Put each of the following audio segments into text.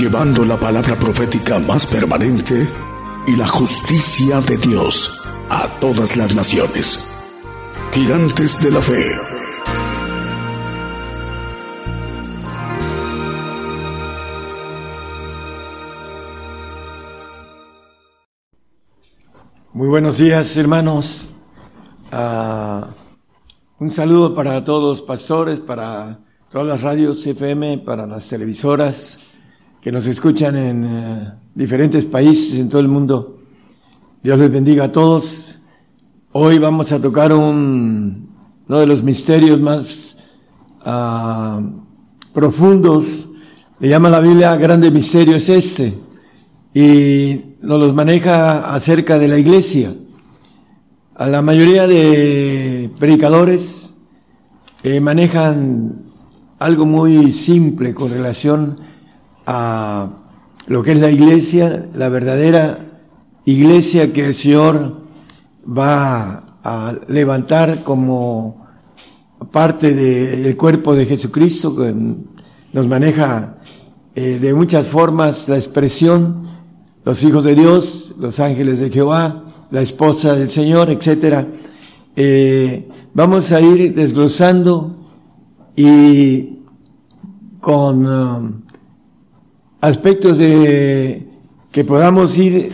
llevando la palabra profética más permanente y la justicia de Dios a todas las naciones. Gigantes de la Fe. Muy buenos días, hermanos. Ah, un saludo para todos los pastores, para todas las radios FM, para las televisoras que nos escuchan en eh, diferentes países en todo el mundo. Dios les bendiga a todos. Hoy vamos a tocar un, uno de los misterios más uh, profundos. Le llama la Biblia grande misterio es este. Y nos los maneja acerca de la iglesia. A la mayoría de predicadores eh, manejan algo muy simple con relación a lo que es la iglesia, la verdadera iglesia que el Señor va a levantar como parte del cuerpo de Jesucristo, que nos maneja eh, de muchas formas la expresión, los hijos de Dios, los ángeles de Jehová, la esposa del Señor, etcétera. Eh, vamos a ir desglosando y con um, aspectos de que podamos ir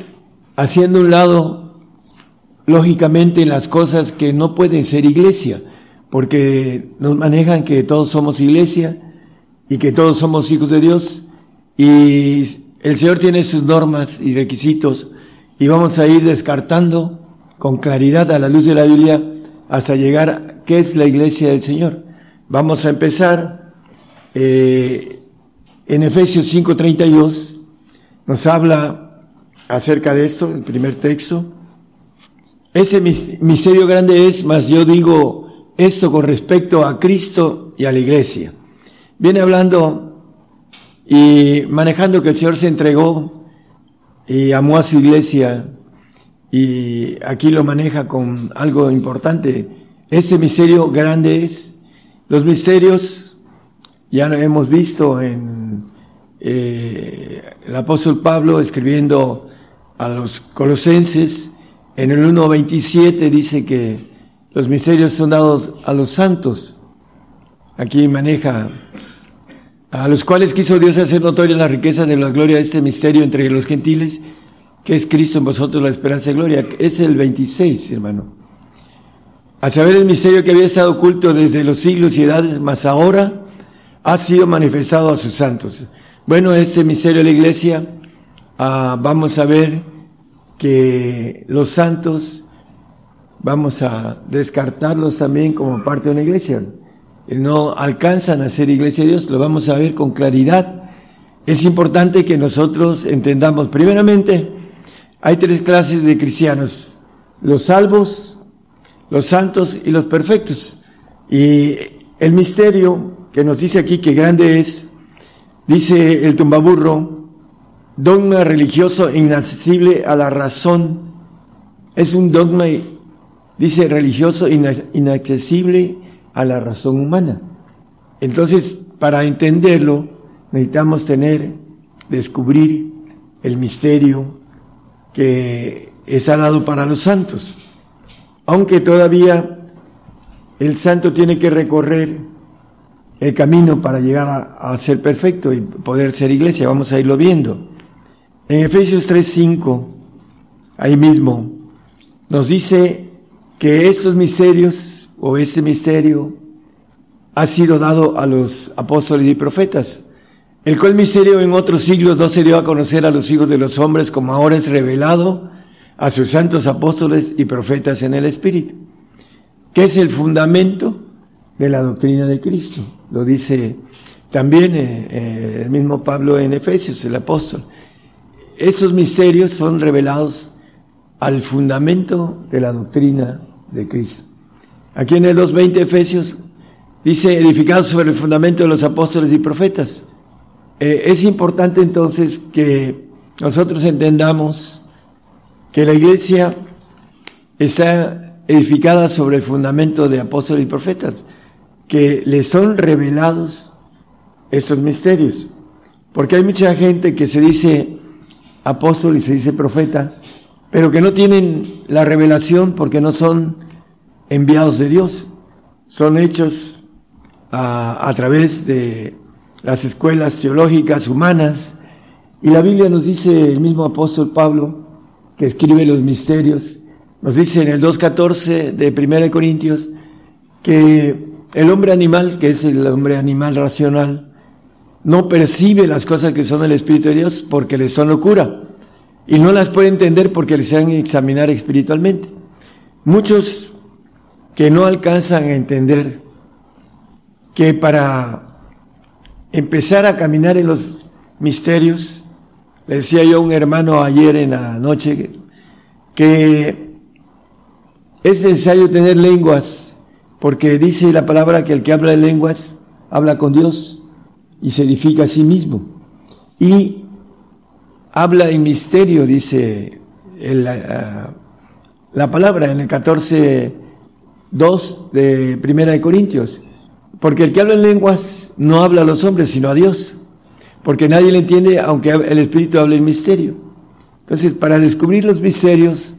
haciendo un lado, lógicamente, las cosas que no pueden ser iglesia, porque nos manejan que todos somos iglesia y que todos somos hijos de Dios y el Señor tiene sus normas y requisitos y vamos a ir descartando con claridad a la luz de la Biblia hasta llegar a qué es la iglesia del Señor. Vamos a empezar eh, en Efesios 5:32 nos habla acerca de esto, el primer texto. Ese misterio grande es, mas yo digo esto con respecto a Cristo y a la iglesia. Viene hablando y manejando que el Señor se entregó y amó a su iglesia y aquí lo maneja con algo importante. Ese misterio grande es, los misterios ya hemos visto en eh, el apóstol Pablo escribiendo a los colosenses, en el 1.27 dice que los misterios son dados a los santos. Aquí maneja a los cuales quiso Dios hacer notoria la riqueza de la gloria de este misterio entre los gentiles, que es Cristo en vosotros la esperanza y gloria. Es el 26, hermano. A saber el misterio que había estado oculto desde los siglos y edades, mas ahora ha sido manifestado a sus santos. Bueno, este misterio de la iglesia, ah, vamos a ver que los santos, vamos a descartarlos también como parte de una iglesia. No alcanzan a ser iglesia de Dios, lo vamos a ver con claridad. Es importante que nosotros entendamos, primeramente, hay tres clases de cristianos, los salvos, los santos y los perfectos. Y el misterio que nos dice aquí que grande es, dice el tumbaburro, dogma religioso inaccesible a la razón. Es un dogma, dice religioso inaccesible a la razón humana. Entonces, para entenderlo, necesitamos tener, descubrir el misterio que está dado para los santos. Aunque todavía el santo tiene que recorrer el camino para llegar a, ser perfecto y poder ser iglesia. Vamos a irlo viendo. En Efesios 3:5, ahí mismo, nos dice que estos misterios o ese misterio ha sido dado a los apóstoles y profetas, el cual misterio en otros siglos no se dio a conocer a los hijos de los hombres como ahora es revelado a sus santos apóstoles y profetas en el Espíritu, que es el fundamento de la doctrina de Cristo. Lo dice también eh, eh, el mismo Pablo en Efesios, el apóstol. Estos misterios son revelados al fundamento de la doctrina de Cristo. Aquí en el 2.20 Efesios dice, edificados sobre el fundamento de los apóstoles y profetas. Eh, es importante entonces que nosotros entendamos que la iglesia está edificada sobre el fundamento de apóstoles y profetas que le son revelados estos misterios. Porque hay mucha gente que se dice apóstol y se dice profeta, pero que no tienen la revelación porque no son enviados de Dios, son hechos a, a través de las escuelas teológicas humanas. Y la Biblia nos dice, el mismo apóstol Pablo, que escribe los misterios, nos dice en el 2.14 de 1 Corintios, que el hombre animal, que es el hombre animal racional, no percibe las cosas que son el Espíritu de Dios porque le son locura y no las puede entender porque les han examinar espiritualmente. Muchos que no alcanzan a entender que para empezar a caminar en los misterios, le decía yo a un hermano ayer en la noche que es necesario tener lenguas, porque dice la palabra que el que habla de lenguas habla con Dios y se edifica a sí mismo. Y habla en misterio, dice ah, la palabra en el 14, 2 de Primera de Corintios. Porque el que habla en lenguas no habla a los hombres, sino a Dios. Porque nadie le entiende, aunque el Espíritu hable en misterio. Entonces, para descubrir los misterios,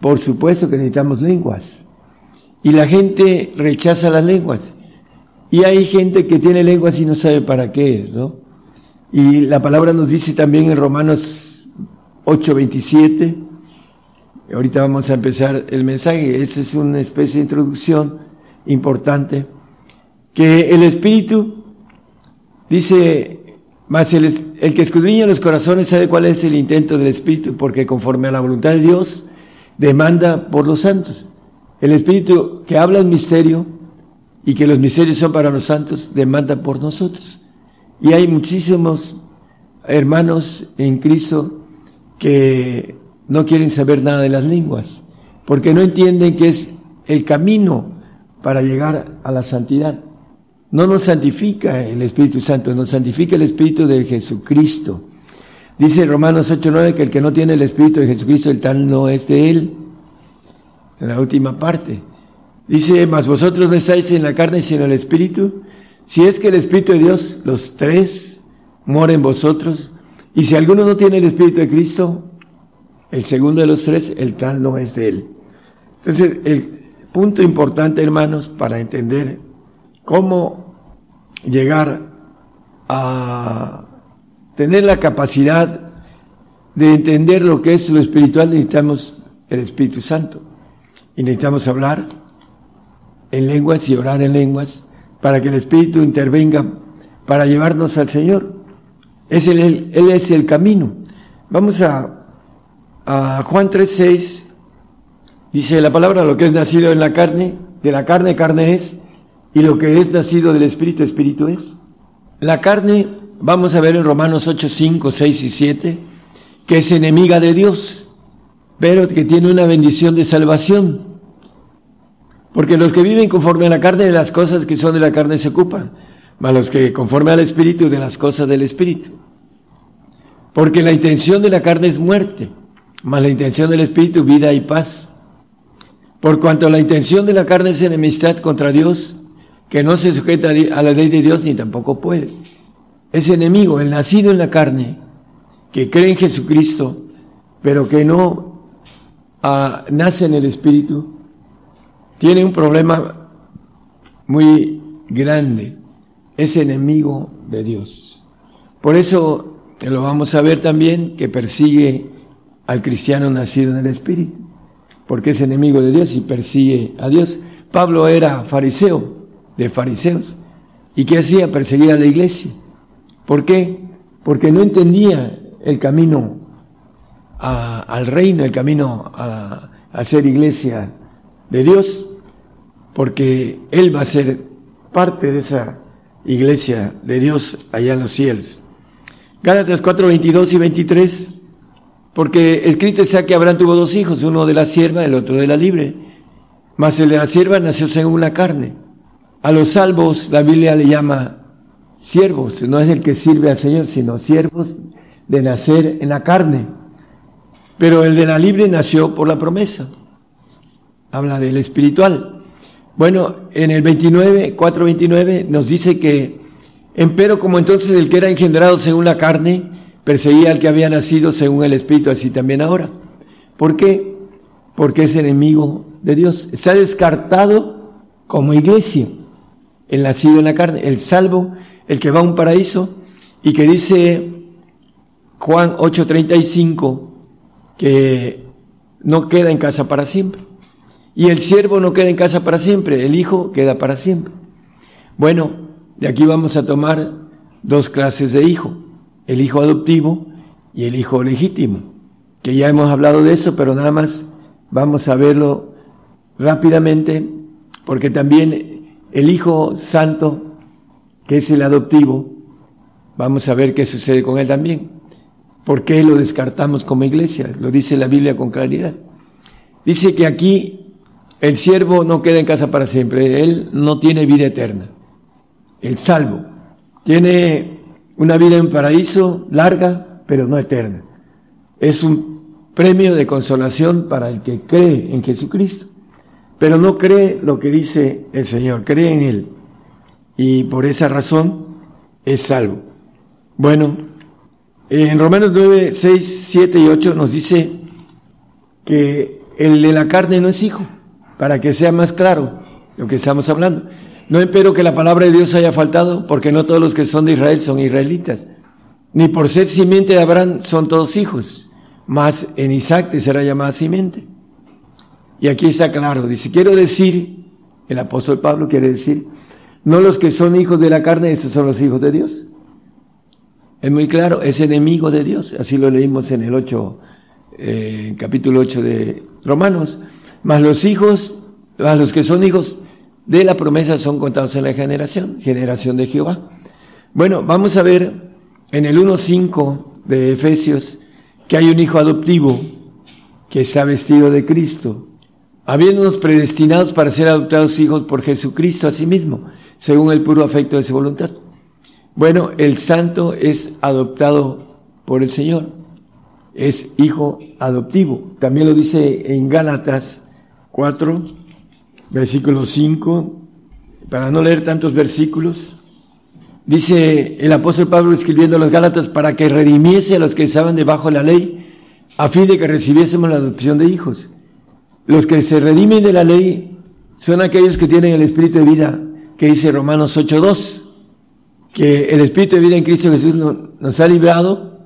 por supuesto que necesitamos lenguas. Y la gente rechaza las lenguas. Y hay gente que tiene lenguas y no sabe para qué es, ¿no? Y la palabra nos dice también en Romanos 8:27, ahorita vamos a empezar el mensaje, esa es una especie de introducción importante, que el Espíritu dice, más el, el que escudriña los corazones sabe cuál es el intento del Espíritu, porque conforme a la voluntad de Dios, demanda por los santos. El Espíritu que habla en misterio y que los misterios son para los santos, demanda por nosotros. Y hay muchísimos hermanos en Cristo que no quieren saber nada de las lenguas, porque no entienden que es el camino para llegar a la santidad. No nos santifica el Espíritu Santo, nos santifica el Espíritu de Jesucristo. Dice Romanos 8:9 que el que no tiene el Espíritu de Jesucristo, el tal no es de él. En la última parte. Dice, mas vosotros no estáis en la carne, sino en el Espíritu, si es que el Espíritu de Dios, los tres, mora en vosotros, y si alguno no tiene el Espíritu de Cristo, el segundo de los tres, el tal no es de él. Entonces, el punto importante, hermanos, para entender cómo llegar a tener la capacidad de entender lo que es lo espiritual, necesitamos el Espíritu Santo. Y necesitamos hablar en lenguas y orar en lenguas para que el Espíritu intervenga para llevarnos al Señor. Es él, él es el camino. Vamos a, a Juan 3.6. Dice la palabra, lo que es nacido en la carne, de la carne, carne es, y lo que es nacido del Espíritu, Espíritu es. La carne, vamos a ver en Romanos 8, 5, 6 y 7, que es enemiga de Dios, pero que tiene una bendición de salvación. Porque los que viven conforme a la carne de las cosas que son de la carne se ocupan, mas los que conforme al Espíritu de las cosas del Espíritu. Porque la intención de la carne es muerte, mas la intención del Espíritu vida y paz. Por cuanto la intención de la carne es enemistad contra Dios, que no se sujeta a la ley de Dios ni tampoco puede. Es enemigo, el nacido en la carne, que cree en Jesucristo, pero que no ah, nace en el Espíritu, tiene un problema muy grande, es enemigo de Dios. Por eso lo vamos a ver también que persigue al cristiano nacido en el Espíritu, porque es enemigo de Dios y persigue a Dios. Pablo era fariseo, de fariseos, y ¿qué hacía? Perseguía a la iglesia. ¿Por qué? Porque no entendía el camino al reino, el camino a, ser iglesia de Dios, porque Él va a ser parte de esa iglesia de Dios allá en los cielos. Gálatas 4, 22 y 23, porque escrito está que Abraham tuvo dos hijos, uno de la sierva, el otro de la libre, mas el de la sierva nació según la carne. A los salvos la Biblia le llama siervos, no es el que sirve al Señor, sino siervos de nacer en la carne. Pero el de la libre nació por la promesa habla del espiritual. Bueno, en el 29, 429 nos dice que Empero como entonces el que era engendrado según la carne, perseguía al que había nacido según el Espíritu, así también ahora. ¿Por qué? Porque es enemigo de Dios. Está descartado como iglesia, el nacido en la carne, el salvo, el que va a un paraíso y que dice Juan 8:35 que no queda en casa para siempre. Y el siervo no queda en casa para siempre, el hijo queda para siempre. Bueno, de aquí vamos a tomar dos clases de hijo, el hijo adoptivo y el hijo legítimo, que ya hemos hablado de eso, pero nada más vamos a verlo rápidamente, porque también el hijo santo, que es el adoptivo, vamos a ver qué sucede con él también. ¿Por qué lo descartamos como iglesia? Lo dice la Biblia con claridad. Dice que aquí el siervo no queda en casa para siempre, él no tiene vida eterna. El salvo tiene una vida en paraíso larga, pero no eterna. Es un premio de consolación para el que cree en Jesucristo, pero no cree lo que dice el Señor, cree en Él. Y por esa razón es salvo. Bueno, en Romanos 9, 6, 7 y 8 nos dice que el de la carne no es hijo para que sea más claro lo que estamos hablando. No espero que la palabra de Dios haya faltado, porque no todos los que son de Israel son israelitas. Ni por ser simiente de Abraham son todos hijos, más en Isaac te será llamada simiente. Y aquí está claro, dice, quiero decir, el apóstol Pablo quiere decir, no los que son hijos de la carne, estos son los hijos de Dios. Es muy claro, es enemigo de Dios, así lo leímos en el 8, eh, capítulo 8 de Romanos. Más los hijos, más los que son hijos de la promesa son contados en la generación, generación de Jehová. Bueno, vamos a ver en el 1.5 de Efesios que hay un hijo adoptivo que está vestido de Cristo, habiéndonos predestinados para ser adoptados hijos por Jesucristo a sí mismo, según el puro afecto de su voluntad. Bueno, el santo es adoptado por el Señor, es hijo adoptivo. También lo dice en Gálatas 4, versículo 5, para no leer tantos versículos, dice el apóstol Pablo escribiendo a los Gálatas para que redimiese a los que estaban debajo de la ley, a fin de que recibiésemos la adopción de hijos. Los que se redimen de la ley son aquellos que tienen el espíritu de vida, que dice Romanos 8.2, que el espíritu de vida en Cristo Jesús nos ha librado,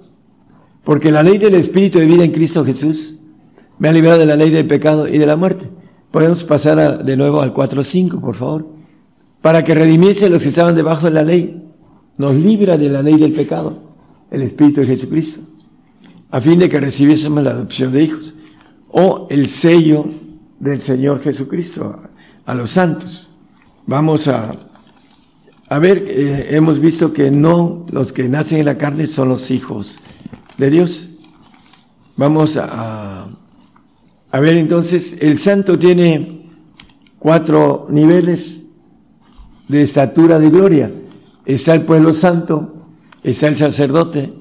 porque la ley del espíritu de vida en Cristo Jesús me ha librado de la ley del pecado y de la muerte. Podemos pasar de nuevo al 4.5, por favor. Para que redimiese los que estaban debajo de la ley, nos libra de la ley del pecado, el Espíritu de Jesucristo, a fin de que recibiésemos la adopción de hijos, o el sello del Señor Jesucristo a, los santos. Vamos a, a ver, eh, hemos visto que no los que nacen en la carne son los hijos de Dios. Vamos a a ver, entonces, el santo tiene cuatro niveles de estatura de gloria. Está el pueblo santo, está el sacerdote,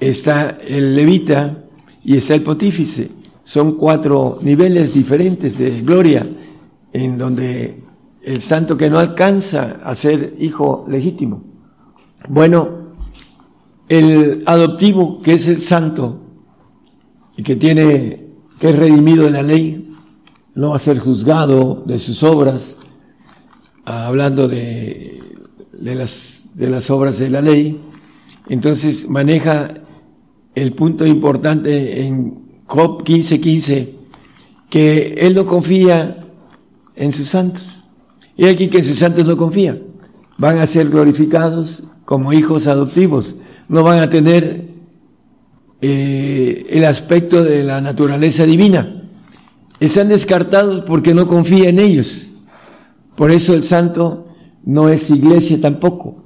está el levita y está el pontífice. Son cuatro niveles diferentes de gloria en donde el santo que no alcanza a ser hijo legítimo. Bueno, el adoptivo, que es el santo y que tiene que es redimido de la ley, no va a ser juzgado de sus obras, hablando de, de, las, de las obras de la ley. Entonces maneja el punto importante en Job 15:15, 15, que él no confía en sus santos. Y aquí que sus santos no confía. Van a ser glorificados como hijos adoptivos. No van a tener eh, el aspecto de la naturaleza divina. Están descartados porque no confía en ellos. Por eso el santo no es iglesia tampoco.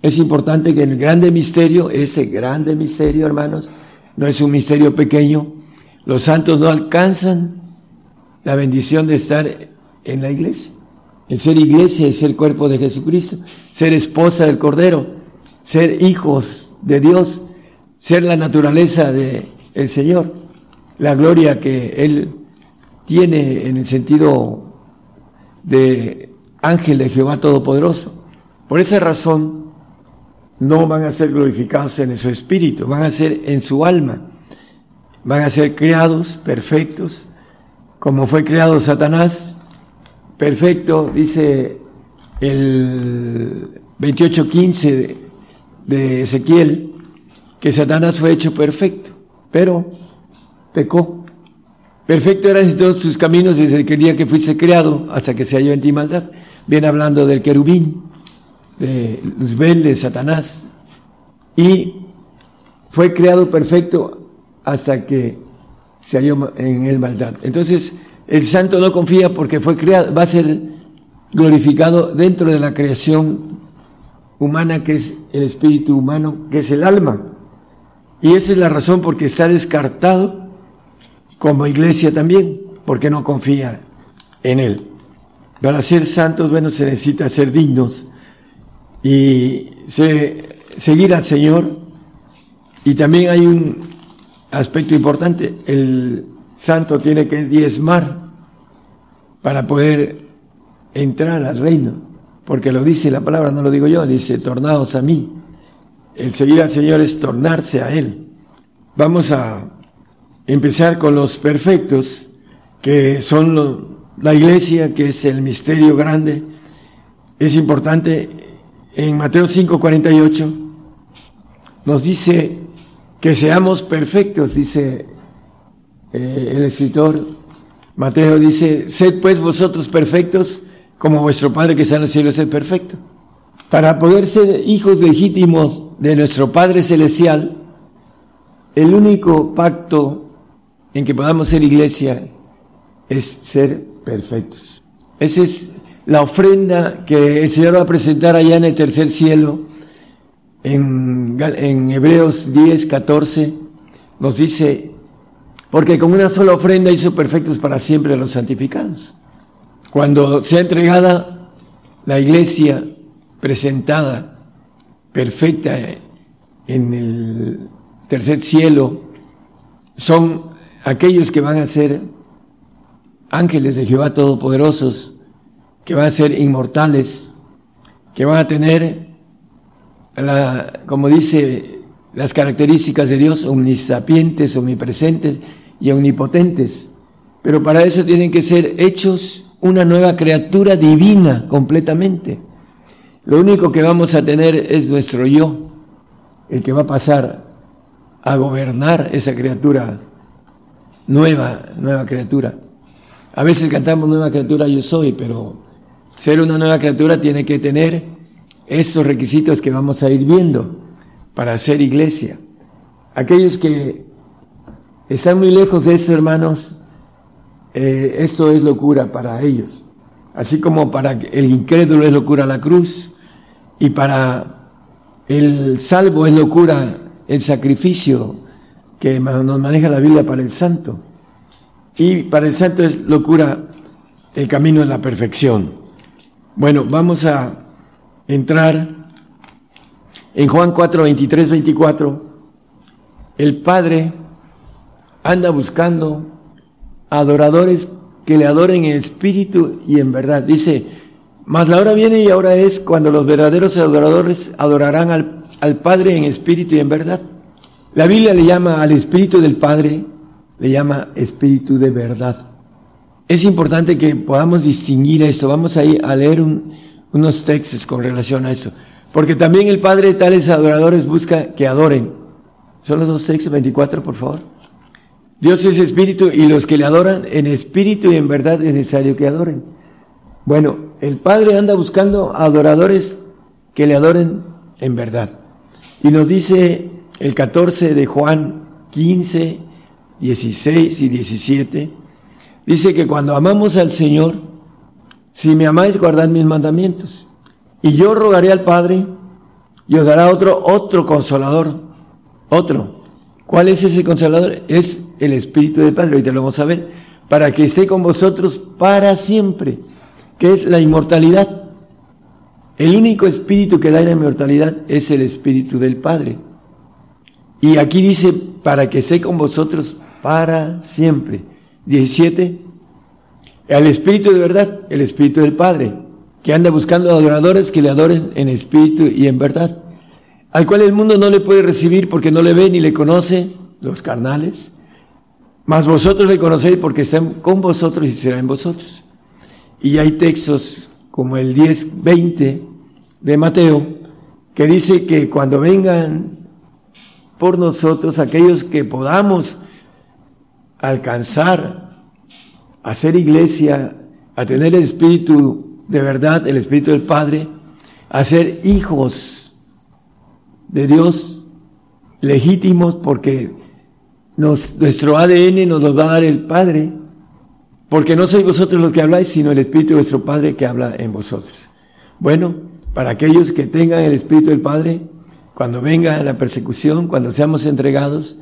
Es importante que el grande misterio, este grande misterio, hermanos, no es un misterio pequeño. Los santos no alcanzan la bendición de estar en la iglesia. El ser iglesia es el cuerpo de Jesucristo, ser esposa del Cordero, ser hijos de Dios, ser la naturaleza de el Señor, la gloria que Él tiene en el sentido de ángel de Jehová Todopoderoso. Por esa razón, no van a ser glorificados en su espíritu, van a ser en su alma. Van a ser creados perfectos, como fue creado Satanás, perfecto, dice el 28.15 de, Ezequiel, que Satanás fue hecho perfecto, pero pecó. Perfecto eran todos sus caminos desde el día que fuiste creado hasta que se halló en ti maldad. Viene hablando del querubín, de Luzbel, de Satanás. Y fue creado perfecto hasta que se halló en él maldad. Entonces, el santo no confía porque fue creado, va a ser glorificado dentro de la creación humana que es el espíritu humano, que es el alma. Y esa es la razón porque está descartado como iglesia también, porque no confía en Él. Para ser santos, bueno, se necesita ser dignos y seguir al Señor. Y también hay un aspecto importante, el santo tiene que diezmar para poder entrar al reino, porque lo dice la palabra, no lo digo yo, dice, tornados a mí. El seguir al Señor es tornarse a Él. Vamos a empezar con los perfectos, que son la iglesia, que es el misterio grande. Es importante, en Mateo 5:48 nos dice que seamos perfectos, dice eh, el escritor Mateo, dice, sed pues vosotros perfectos como vuestro Padre que está en los cielos es perfecto. Para poder ser hijos legítimos de nuestro Padre Celestial, el único pacto en que podamos ser iglesia es ser perfectos. Esa es la ofrenda que el Señor va a presentar allá en el tercer cielo. En, en Hebreos 10, 14 nos dice, porque con una sola ofrenda hizo perfectos para siempre a los santificados. Cuando sea entregada la iglesia presentada, perfecta en el tercer cielo, son aquellos que van a ser ángeles de Jehová Todopoderosos, que van a ser inmortales, que van a tener, como dice, las características de Dios, omnisapientes, omnipresentes y omnipotentes. Pero para eso tienen que ser hechos una nueva criatura divina completamente. Lo único que vamos a tener es nuestro yo, el que va a pasar a gobernar esa criatura nueva, nueva criatura. A veces cantamos nueva criatura yo soy, pero ser una nueva criatura tiene que tener estos requisitos que vamos a ir viendo para ser iglesia. Aquellos que están muy lejos de eso, hermanos, eh, esto es locura para ellos. Así como para el incrédulo es locura la cruz y para el salvo es locura el sacrificio que nos maneja la Biblia para el santo. Y para el santo es locura el camino de la perfección. Bueno, vamos a entrar en Juan 4, 23, 24. El Padre anda buscando adoradores que le adoren en espíritu y en verdad. Dice, mas la hora viene y ahora es cuando los verdaderos adoradores adorarán al, al Padre en espíritu y en verdad. La Biblia le llama al Espíritu del Padre, le llama Espíritu de verdad. Es importante que podamos distinguir esto. Vamos a ir a leer unos textos con relación a eso. Porque también el Padre de tales adoradores busca que adoren. Son los dos textos, 24, por favor. Dios es espíritu y los que le adoran en espíritu y en verdad es necesario que adoren. Bueno, el Padre anda buscando adoradores que le adoren en verdad. Y nos dice el 14 de Juan 15, 16 y 17, dice que cuando amamos al Señor, si me amáis, guardad mis mandamientos. Y yo rogaré al Padre y os dará otro, otro consolador, otro. ¿Cuál es ese consolador? Es el Espíritu del Padre, ahorita lo vamos a ver, para que esté con vosotros para siempre, que es la inmortalidad. El único espíritu que da la inmortalidad es el Espíritu del Padre. Y aquí dice, para que esté con vosotros para siempre. 17. Al Espíritu de verdad, el Espíritu del Padre, que anda buscando adoradores que le adoren en espíritu y en verdad. Al cual el mundo no le puede recibir porque no le ve ni le conoce, los carnales, mas vosotros le conocéis porque está con vosotros y será en vosotros. Y hay textos como el 10, 20 de Mateo, que dice que cuando vengan por nosotros aquellos que podamos alcanzar a ser iglesia, a tener el Espíritu de verdad, el Espíritu del Padre, a ser hijos de Dios legítimos porque nuestro ADN nos lo va a dar el Padre, porque no sois vosotros los que habláis, sino el Espíritu de vuestro Padre que habla en vosotros. Bueno, para aquellos que tengan el Espíritu del Padre, cuando venga la persecución, cuando seamos entregados,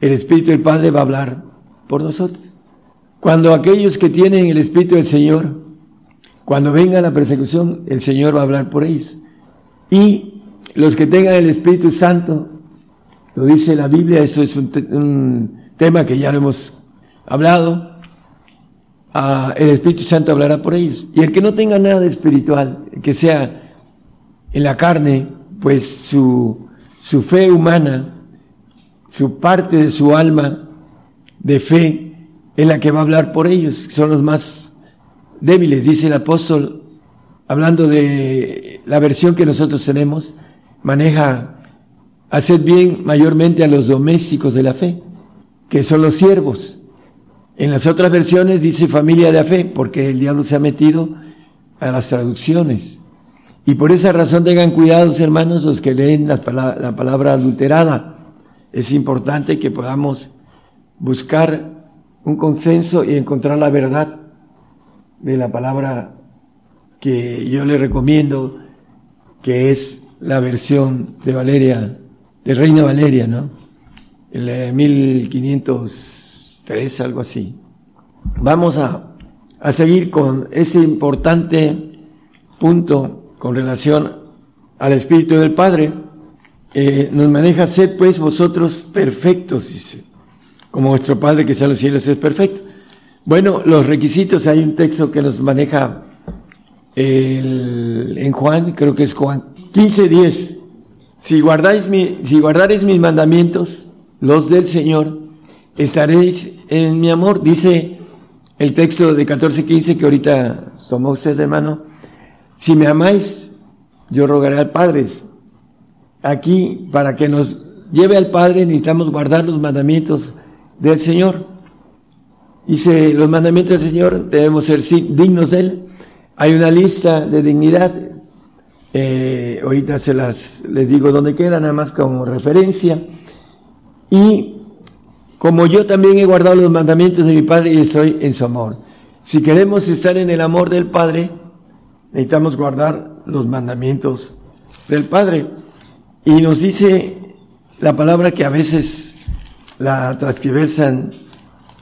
el Espíritu del Padre va a hablar por nosotros. Cuando aquellos que tienen el Espíritu del Señor, cuando venga la persecución, el Señor va a hablar por ellos. Y los que tengan el Espíritu Santo, lo dice la Biblia, eso es un, tema que ya lo hemos hablado, ah, el Espíritu Santo hablará por ellos. Y el que no tenga nada espiritual, que sea en la carne, pues su, su fe humana, su parte de su alma de fe, es la que va a hablar por ellos, son los más débiles, dice el apóstol, hablando de la versión que nosotros tenemos, maneja hacer bien mayormente a los domésticos de la fe, que son los siervos. En las otras versiones dice familia de la fe, porque el diablo se ha metido a las traducciones. Y por esa razón tengan cuidados, hermanos, los que leen la palabra, la palabra adulterada. Es importante que podamos buscar un consenso y encontrar la verdad de la palabra que yo le recomiendo, que es la versión de Valeria de Reina Valeria, ¿no? El 1503, algo así. Vamos a, a seguir con ese importante punto con relación al Espíritu del Padre. Eh, nos maneja, sed pues vosotros perfectos, dice, como vuestro Padre que está en los cielos es perfecto. Bueno, los requisitos, hay un texto que nos maneja el, en Juan, creo que es Juan 15.10. Si guardáis mi, si guardaréis mis mandamientos, los del Señor, estaréis en mi amor. Dice el texto de 14:15 que ahorita tomó usted de mano. Si me amáis, yo rogaré al Padre. Aquí, para que nos lleve al Padre, necesitamos guardar los mandamientos del Señor. Dice, los mandamientos del Señor debemos ser dignos de Él. Hay una lista de dignidad eh, ahorita se las les digo dónde queda, nada más como referencia. Y como yo también he guardado los mandamientos de mi Padre y estoy en su amor. Si queremos estar en el amor del Padre, necesitamos guardar los mandamientos del Padre. Y nos dice la palabra que a veces la transcriversan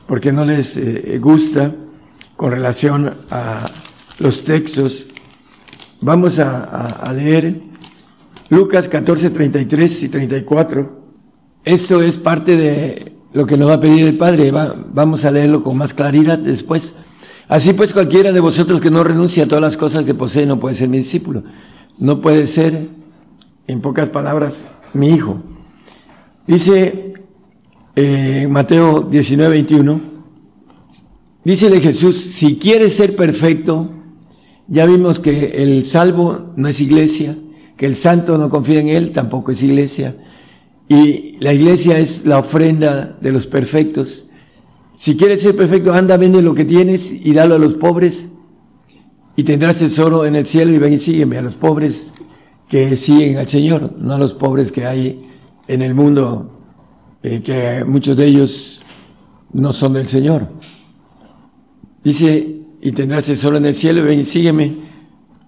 porque no les eh, gusta con relación a los textos Vamos a, leer Lucas 14, 33 y 34. Esto es parte de lo que nos va a pedir el Padre. vamos a leerlo con más claridad después. Así pues, cualquiera de vosotros que no renuncie a todas las cosas que posee no puede ser mi discípulo. No puede ser, en pocas palabras, mi hijo. Dice eh, Mateo 19, 21. Dícele Jesús, si quieres ser perfecto, ya vimos que el salvo no es iglesia, que el santo no confía en él, tampoco es iglesia. Y la iglesia es la ofrenda de los perfectos. Si quieres ser perfecto, anda, vende lo que tienes y dalo a los pobres y tendrás tesoro en el cielo y ven y sígueme a los pobres que siguen al Señor, no a los pobres que hay en el mundo, eh, que muchos de ellos no son del Señor. Dice y tendrás tesoro en el cielo, ven y sígueme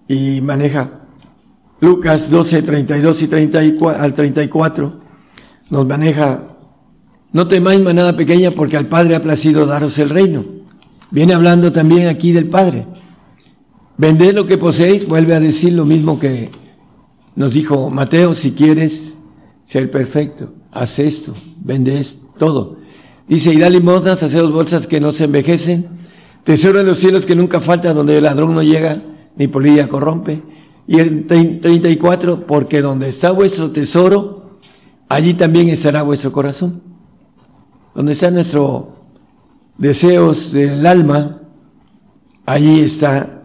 y maneja. Lucas 12, 32 y 34, al 34 nos maneja, no temáis manada pequeña porque al Padre ha placido daros el reino. Viene hablando también aquí del Padre. Vended lo que poseéis, vuelve a decir lo mismo que nos dijo Mateo, si quieres ser perfecto, haz esto, vende todo. Dice, y da limosnas, dos bolsas que no se envejecen, Tesoro en los cielos que nunca falta, donde el ladrón no llega, ni polilla corrompe. Y el 34, porque donde está vuestro tesoro, allí también estará vuestro corazón. Donde están nuestros deseos del alma, allí está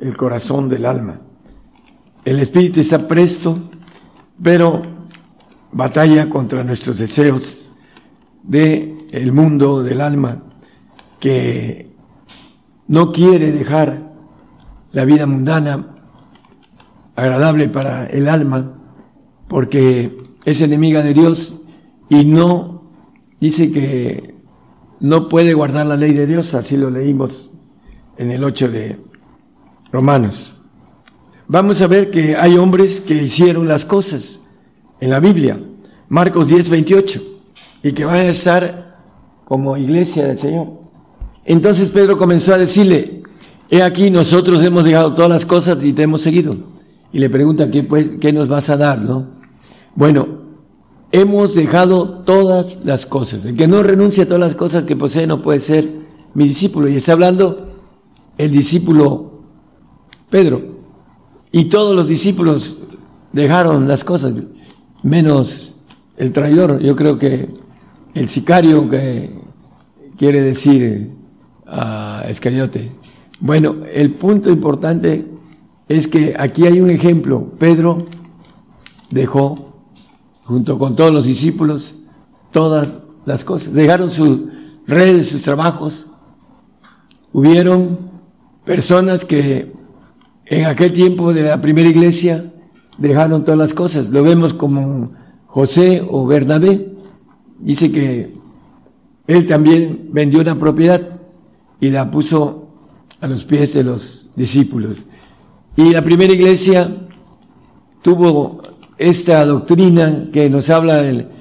el corazón del alma. El espíritu está presto, pero batalla contra nuestros deseos de el mundo del alma que no quiere dejar la vida mundana agradable para el alma porque es enemiga de Dios y no dice que no puede guardar la ley de Dios, así lo leímos en el 8 de Romanos. Vamos a ver que hay hombres que hicieron las cosas en la Biblia, Marcos 10, 28, y que van a estar como iglesia del Señor. Entonces Pedro comenzó a decirle, he aquí nosotros hemos dejado todas las cosas y te hemos seguido. Y le pregunta, ¿qué, pues, qué nos vas a dar? ¿no? Bueno, hemos dejado todas las cosas. El que no renuncia a todas las cosas que posee no puede ser mi discípulo. Y está hablando el discípulo Pedro. Y todos los discípulos dejaron las cosas, menos el traidor. Yo creo que el sicario que quiere decir a Escariote. Bueno, el punto importante es que aquí hay un ejemplo. Pedro dejó, junto con todos los discípulos, todas las cosas. Dejaron sus redes, sus trabajos. Hubieron personas que en aquel tiempo de la primera iglesia dejaron todas las cosas. Lo vemos como José o Bernabé. Dice que él también vendió una propiedad y la puso a los pies de los discípulos. Y la primera iglesia tuvo esta doctrina que nos habla en,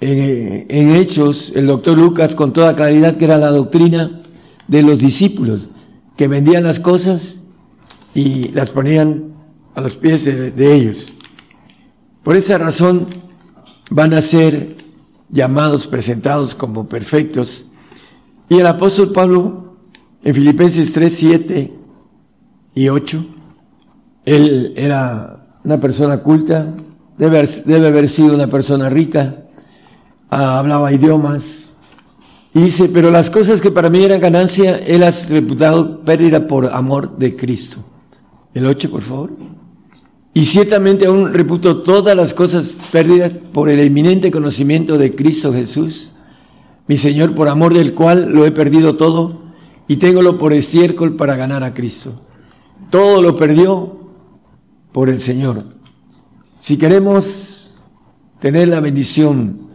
Hechos, el doctor Lucas con toda claridad, que era la doctrina de los discípulos, que vendían las cosas y las ponían a los pies de ellos. Por esa razón van a ser llamados, presentados como perfectos. Y el apóstol Pablo, en Filipenses 3, 7 y 8, él era una persona culta, debe, haber sido una persona rica, ah, hablaba idiomas, y dice, pero las cosas que para mí eran ganancia, él has reputado pérdida por amor de Cristo. El 8, por favor. Y ciertamente aún reputo todas las cosas perdidas por el eminente conocimiento de Cristo Jesús, mi Señor, por amor del cual lo he perdido todo y téngolo por estiércol para ganar a Cristo. Todo lo perdió por el Señor. Si queremos tener la bendición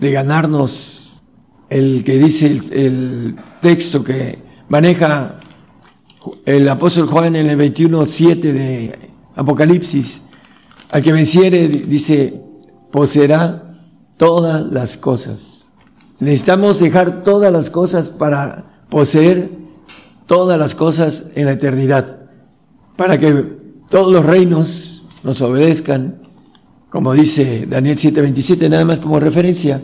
de ganarnos el que dice el, texto que maneja el apóstol Juan en el 21.7 de Apocalipsis, al que venciere, dice, poseerá todas las cosas. Necesitamos dejar todas las cosas para poseer todas las cosas en la eternidad, para que todos los reinos nos obedezcan, como dice Daniel 7:27, nada más como referencia,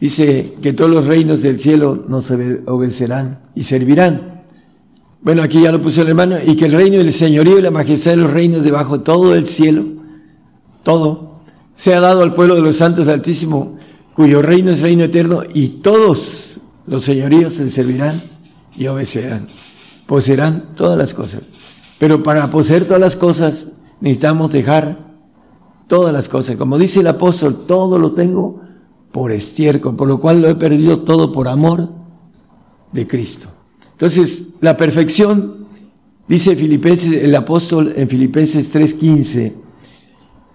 dice que todos los reinos del cielo nos obedecerán y servirán. Bueno, aquí ya lo puso el hermano, y que el reino del señorío y la majestad de los reinos debajo de todo el cielo, todo, sea dado al pueblo de los santos altísimo, cuyo reino es reino eterno, y todos los señoríos se servirán y obedecerán, poseerán todas las cosas. Pero para poseer todas las cosas necesitamos dejar todas las cosas. Como dice el apóstol, todo lo tengo por estiércol, por lo cual lo he perdido todo por amor de Cristo. Entonces, la perfección, dice Filipenses, el apóstol en Filipenses 3:15,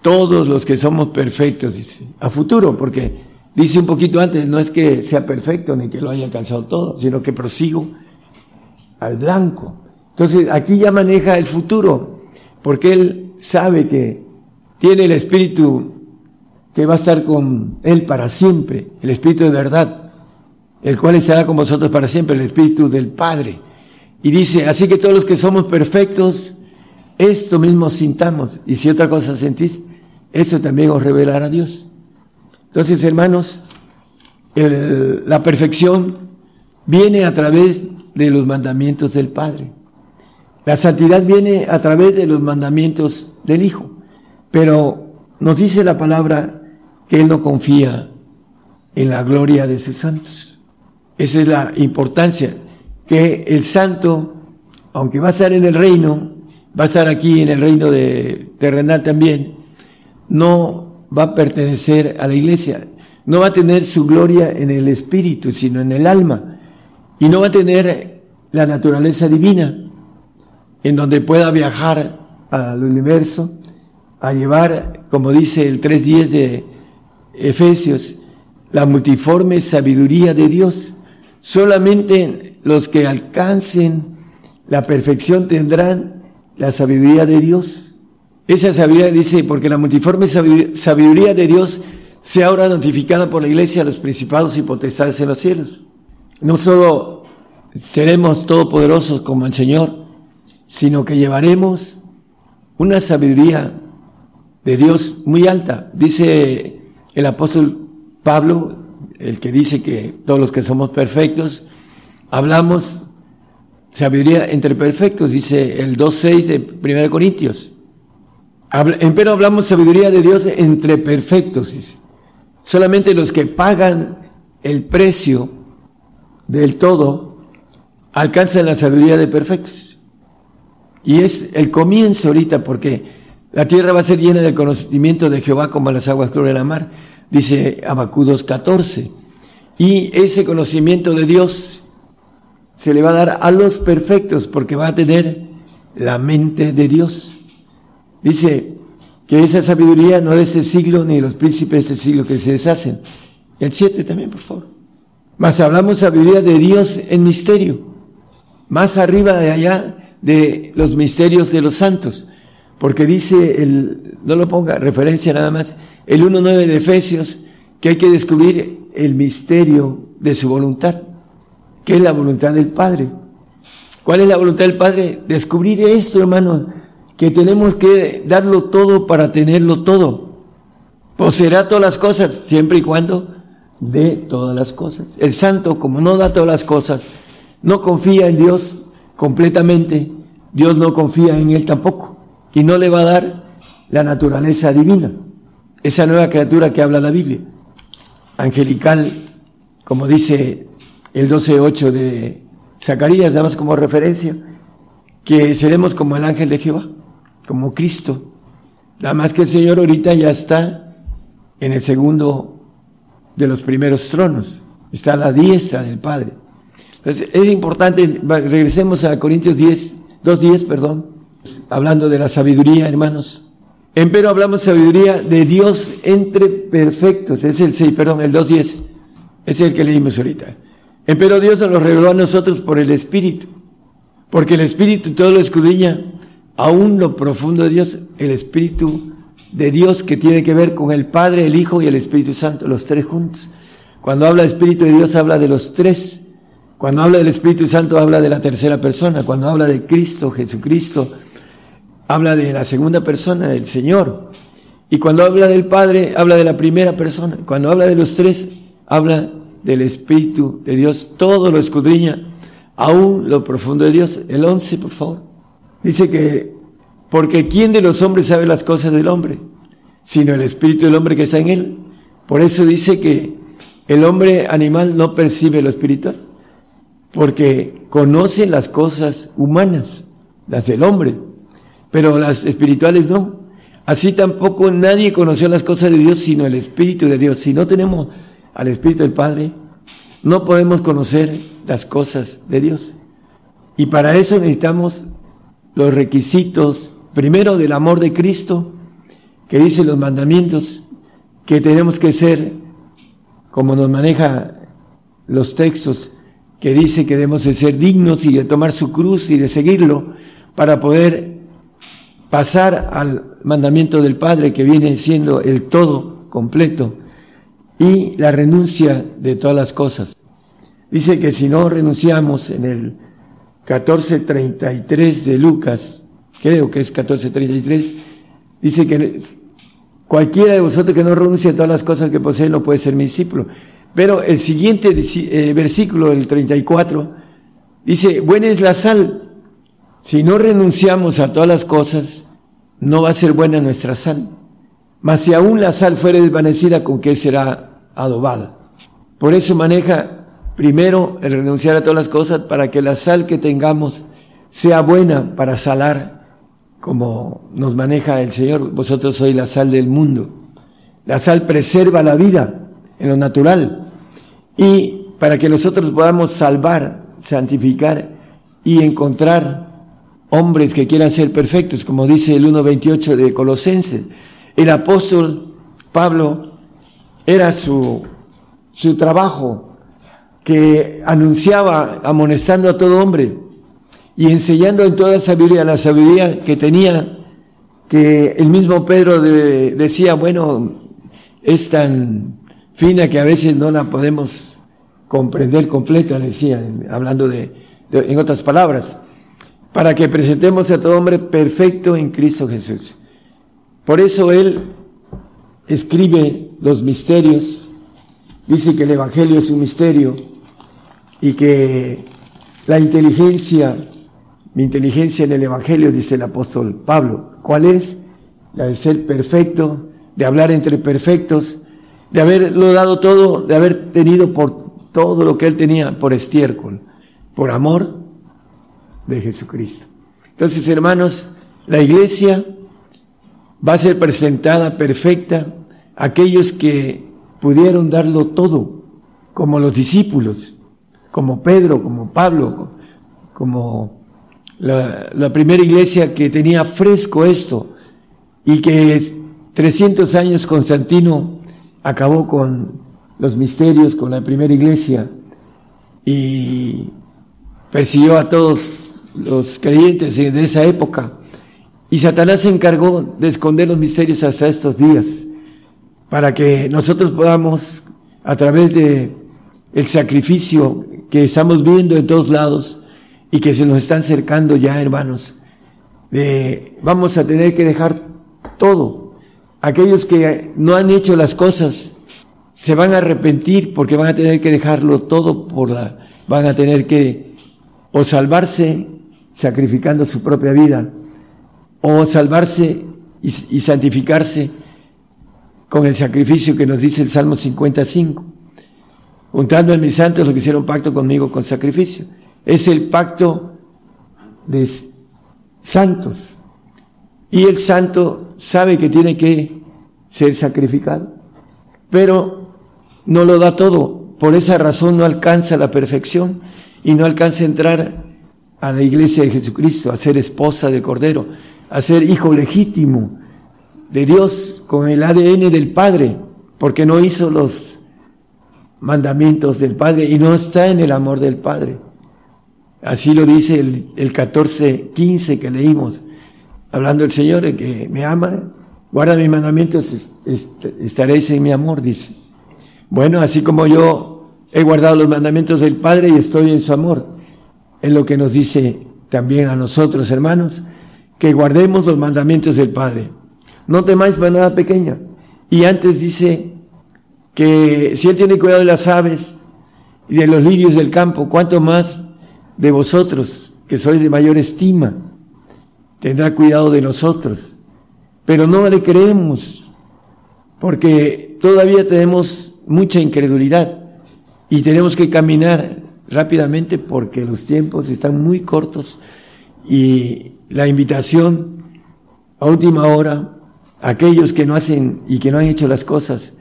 todos los que somos perfectos, dice, a futuro, porque dice un poquito antes, no es que sea perfecto ni que lo haya alcanzado todo, sino que prosigo al blanco. Entonces aquí ya maneja el futuro, porque él sabe que tiene el Espíritu que va a estar con él para siempre, el Espíritu de verdad, el cual estará con vosotros para siempre, el Espíritu del Padre. Y dice, así que todos los que somos perfectos, esto mismo sintamos, y si otra cosa sentís, eso también os revelará a Dios. Entonces, hermanos, la perfección viene a través de los mandamientos del Padre. La santidad viene a través de los mandamientos del Hijo, pero nos dice la palabra que Él no confía en la gloria de sus santos. Esa es la importancia, que el santo, aunque va a estar en el reino, va a estar aquí en el reino de terrenal también, no va a pertenecer a la iglesia, no va a tener su gloria en el espíritu, sino en el alma, y no va a tener la naturaleza divina, en donde pueda viajar al universo, a llevar, como dice el 3.10 de Efesios, la multiforme sabiduría de Dios. Solamente los que alcancen la perfección tendrán la sabiduría de Dios. Esa sabiduría dice, porque la multiforme sabiduría de Dios sea ahora notificada por la iglesia a los principados y potestades en los cielos. No solo seremos todopoderosos como el Señor, sino que llevaremos una sabiduría de Dios muy alta. Dice el apóstol Pablo, el que dice que todos los que somos perfectos, hablamos sabiduría entre perfectos, dice el 2.6 de 1 Corintios. Pero hablamos sabiduría de Dios entre perfectos. Solamente los que pagan el precio del todo alcanzan la sabiduría de perfectos. Y es el comienzo ahorita porque la tierra va a ser llena del conocimiento de Jehová como las aguas claras de la mar dice Abacú 2.14. Y ese conocimiento de Dios se le va a dar a los perfectos porque va a tener la mente de Dios. Dice que esa sabiduría no es de este siglo ni de los príncipes de este siglo que se deshacen. El 7 también, por favor. Más hablamos sabiduría de Dios en misterio, más arriba de allá de los misterios de los santos. Porque dice, el, no lo ponga referencia nada más, el 1.9 de Efesios, que hay que descubrir el misterio de su voluntad, que es la voluntad del Padre. ¿Cuál es la voluntad del Padre? Descubrir esto, hermanos, que tenemos que darlo todo para tenerlo todo. Poseerá todas las cosas, siempre y cuando dé todas las cosas. El santo, como no da todas las cosas, no confía en Dios completamente, Dios no confía en él tampoco y no le va a dar la naturaleza divina, esa nueva criatura que habla la Biblia, angelical, como dice el 12.8 de Zacarías, damos como referencia, que seremos como el ángel de Jehová, como Cristo. Nada más que el Señor ahorita ya está en el segundo de los primeros tronos, está a la diestra del Padre. Entonces es importante, regresemos a Corintios 10, 2.10, perdón, hablando de la sabiduría, hermanos. Empero hablamos sabiduría de Dios entre perfectos. Es el 6, perdón, el 2.10. Es el que leímos ahorita. Empero Dios nos lo reveló a nosotros por el Espíritu. Porque el Espíritu todo lo escudriña, aún lo profundo de Dios, el Espíritu de Dios que tiene que ver con el Padre, el Hijo y el Espíritu Santo, los tres juntos. Cuando habla del Espíritu de Dios habla de los tres. Cuando habla del Espíritu Santo habla de la tercera persona. Cuando habla de Cristo, Jesucristo, habla de la segunda persona, del Señor. Y cuando habla del Padre, habla de la primera persona. Cuando habla de los tres, habla del Espíritu de Dios. Todo lo escudriña, aún lo profundo de Dios. El once, por favor. Dice que, porque ¿quién de los hombres sabe las cosas del hombre? Sino el Espíritu del hombre que está en él. Por eso dice que el hombre animal no percibe lo espiritual, porque conoce las cosas humanas, las del hombre pero las espirituales no. Así tampoco nadie conoció las cosas de Dios sino el Espíritu de Dios. Si no tenemos al Espíritu del Padre, no podemos conocer las cosas de Dios. Y para eso necesitamos los requisitos, primero del amor de Cristo, que dice los mandamientos, que tenemos que ser, como nos maneja los textos, que dice que debemos de ser dignos y de tomar su cruz y de seguirlo para poder pasar al mandamiento del Padre que viene siendo el todo completo y la renuncia de todas las cosas. Dice que si no renunciamos en el 1433 de Lucas, creo que es 1433, dice que cualquiera de vosotros que no renuncie a todas las cosas que posee no puede ser mi discípulo. Pero el siguiente eh, versículo, el 34, dice, buena es la sal, si no renunciamos a todas las cosas, no va a ser buena nuestra sal. Mas si aún la sal fuere desvanecida, ¿con qué será adobada? Por eso maneja primero el renunciar a todas las cosas para que la sal que tengamos sea buena para salar, como nos maneja el Señor. Vosotros sois la sal del mundo. La sal preserva la vida en lo natural. Y para que nosotros podamos salvar, santificar y encontrar hombres que quieran ser perfectos, como dice el 1.28 de Colosenses. El apóstol Pablo era su, su trabajo que anunciaba amonestando a todo hombre y enseñando en toda sabiduría, la sabiduría que tenía, que el mismo Pedro decía, bueno, es tan fina que a veces no la podemos comprender completa, decía, hablando de, en otras palabras, para que presentemos a todo hombre perfecto en Cristo Jesús. Por eso él escribe los misterios, dice que el Evangelio es un misterio y que la inteligencia, mi inteligencia en el Evangelio, dice el apóstol Pablo, ¿cuál es? La de ser perfecto, de hablar entre perfectos, de haberlo dado todo, de haber tenido por todo lo que él tenía por estiércol, por amor de Jesucristo. Entonces, hermanos, la iglesia va a ser presentada perfecta a aquellos que pudieron darlo todo, como los discípulos, como Pedro, como Pablo, como la, primera iglesia que tenía fresco esto y que 300 años Constantino acabó con los misterios, con la primera iglesia y persiguió a todos los creyentes de esa época. Y Satanás se encargó de esconder los misterios hasta estos días, para que nosotros podamos, a través de el sacrificio que estamos viendo en todos lados y que se nos están acercando ya, hermanos, vamos a tener que dejar todo. Aquellos que no han hecho las cosas se van a arrepentir porque van a tener que dejarlo todo por la, van a tener que o salvarse sacrificando su propia vida, o salvarse y, santificarse con el sacrificio que nos dice el Salmo 55. Juntando a mis santos los que hicieron pacto conmigo con sacrificio. Es el pacto de santos. Y el santo sabe que tiene que ser sacrificado, pero no lo da todo. Por esa razón no alcanza la perfección y no alcanza a entrar a la iglesia de Jesucristo, a ser esposa del Cordero, a ser hijo legítimo de Dios con el ADN del Padre, porque no hizo los mandamientos del Padre y no está en el amor del Padre. Así lo dice el, el 14, 15 que leímos, hablando el Señor que me ama, guarda mis mandamientos, estaréis en mi amor, dice. Bueno, así como yo he guardado los mandamientos del Padre y estoy en su amor es lo que nos dice también a nosotros, hermanos, que guardemos los mandamientos del Padre. No temáis manada pequeña. Y antes dice que si Él tiene cuidado de las aves y de los lirios del campo, cuánto más de vosotros, que sois de mayor estima, tendrá cuidado de nosotros. Pero no le creemos, porque todavía tenemos mucha incredulidad y tenemos que caminar rápidamente porque los tiempos están muy cortos y la invitación a última hora, aquellos que no hacen y que no han hecho las cosas,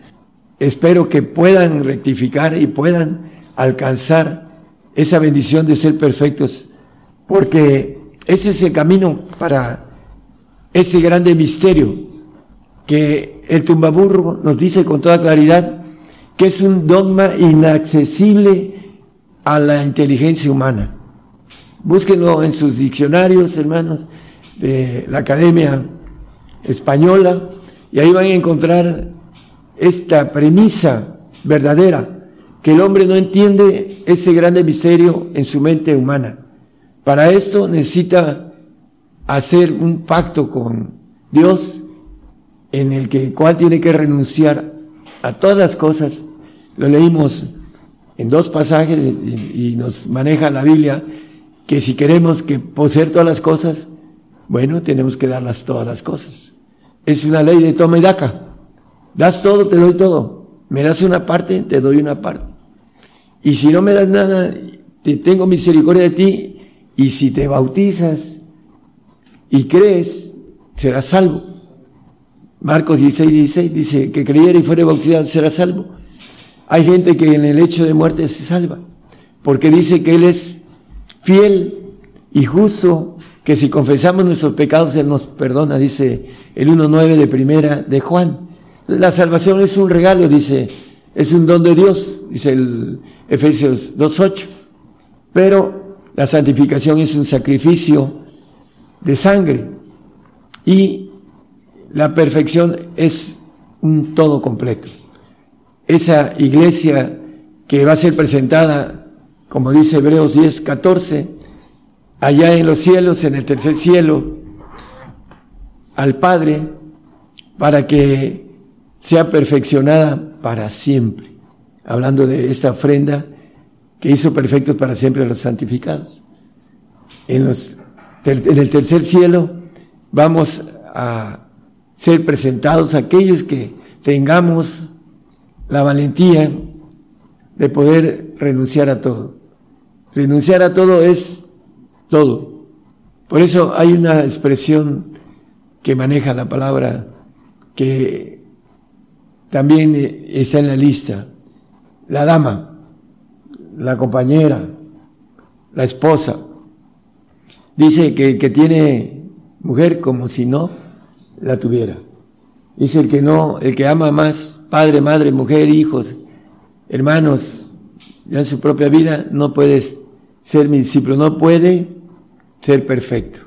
espero que puedan rectificar y puedan alcanzar esa bendición de ser perfectos, porque ese es el camino para ese grande misterio que el tumbaburro nos dice con toda claridad que es un dogma inaccesible a la inteligencia humana. Búsquenlo en sus diccionarios, hermanos, de la Academia Española, y ahí van a encontrar esta premisa verdadera, que el hombre no entiende ese grande misterio en su mente humana. Para esto necesita hacer un pacto con Dios en el que cual tiene que renunciar a todas las cosas. Lo leímos en dos pasajes y, nos maneja la Biblia que si queremos que poseer todas las cosas, bueno, tenemos que darlas todas las cosas. Es una ley de toma y daca. Das todo, te doy todo. Me das una parte, te doy una parte. Y si no me das nada, te tengo misericordia de ti. Y si te bautizas y crees, serás salvo. Marcos 16, 16 dice que creyera y fuere bautizado será salvo. Hay gente que en el hecho de muerte se salva, porque dice que Él es fiel y justo, que si confesamos nuestros pecados Él nos perdona, dice el 1.9 de primera de Juan. La salvación es un regalo, dice, es un don de Dios, dice el Efesios 2.8. Pero la santificación es un sacrificio de sangre y la perfección es un todo completo. Esa iglesia que va a ser presentada, como dice Hebreos 10, 14, allá en los cielos, en el tercer cielo, al Padre, para que sea perfeccionada para siempre. Hablando de esta ofrenda que hizo perfectos para siempre a los santificados. En, los, en el tercer cielo vamos a ser presentados aquellos que tengamos la valentía de poder renunciar a todo. Renunciar a todo es todo. Por eso hay una expresión que maneja la palabra que también está en la lista. La dama, la compañera, la esposa. Dice que que tiene mujer como si no la tuviera. Dice el que no, el que ama más, padre, madre, mujer, hijos, hermanos, ya en su propia vida, no puede ser mi discípulo, no puede ser perfecto,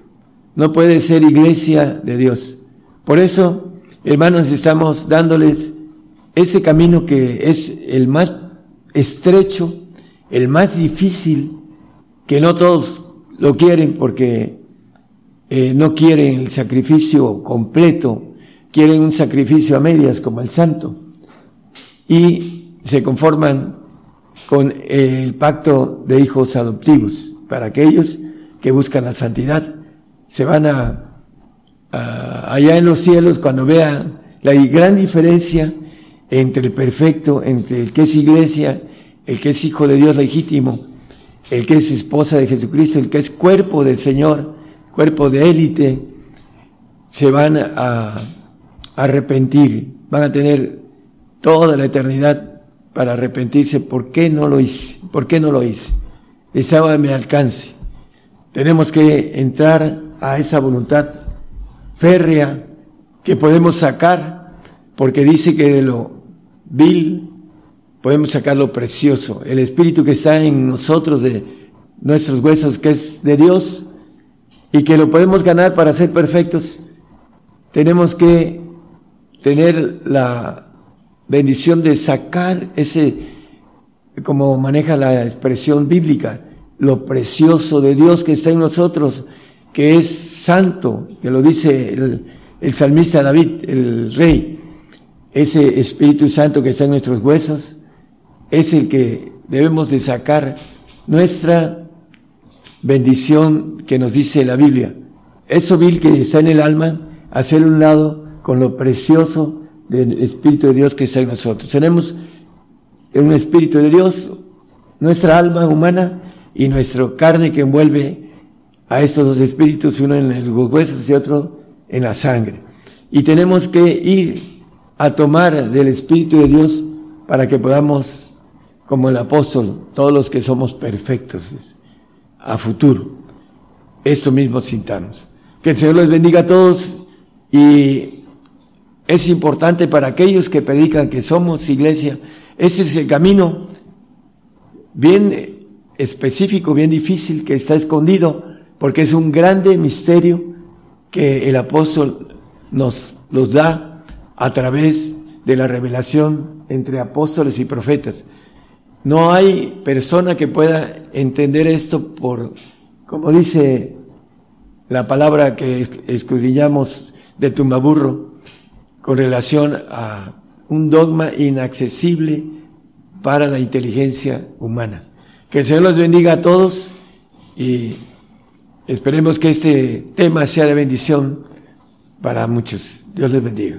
no puede ser iglesia de Dios. Por eso, hermanos, estamos dándoles ese camino que es el más estrecho, el más difícil, que no todos lo quieren porque eh, no quieren el sacrificio completo, quieren un sacrificio a medias como el santo y se conforman con el pacto de hijos adoptivos para aquellos que buscan la santidad. Se van a, allá en los cielos cuando vean la gran diferencia entre el perfecto, entre el que es iglesia, el que es hijo de Dios legítimo, el que es esposa de Jesucristo, el que es cuerpo del Señor, cuerpo de élite, se van a arrepentir, van a tener toda la eternidad para arrepentirse. ¿Por qué no lo hice? ¿Por qué no lo hice? Esa me alcance. Tenemos que entrar a esa voluntad férrea que podemos sacar, porque dice que de lo vil podemos sacar lo precioso. El espíritu que está en nosotros, de nuestros huesos, que es de Dios, y que lo podemos ganar para ser perfectos, tenemos que tener la bendición de sacar ese, como maneja la expresión bíblica, lo precioso de Dios que está en nosotros, que es santo, que lo dice el, el salmista David, el rey, ese Espíritu Santo que está en nuestros huesos, es el que debemos de sacar nuestra bendición que nos dice la Biblia. Eso vil que está en el alma, hacer un lado con lo precioso del Espíritu de Dios que está en nosotros. Tenemos un Espíritu de Dios, nuestra alma humana y nuestra carne que envuelve a estos dos espíritus, uno en los huesos y otro en la sangre. Y tenemos que ir a tomar del Espíritu de Dios para que podamos, como el apóstol, todos los que somos perfectos, a futuro. Esto mismo sintamos. Que el Señor les bendiga a todos y es importante para aquellos que predican que somos iglesia. Ese es el camino bien específico, bien difícil, que está escondido, porque es un grande misterio que el apóstol nos los da a través de la revelación entre apóstoles y profetas. No hay persona que pueda entender esto por, como dice la palabra que escudriñamos de tumbaburro, con relación a un dogma inaccesible para la inteligencia humana. Que el Señor los bendiga a todos y Esperemos que este tema sea de bendición para muchos. Dios les bendiga.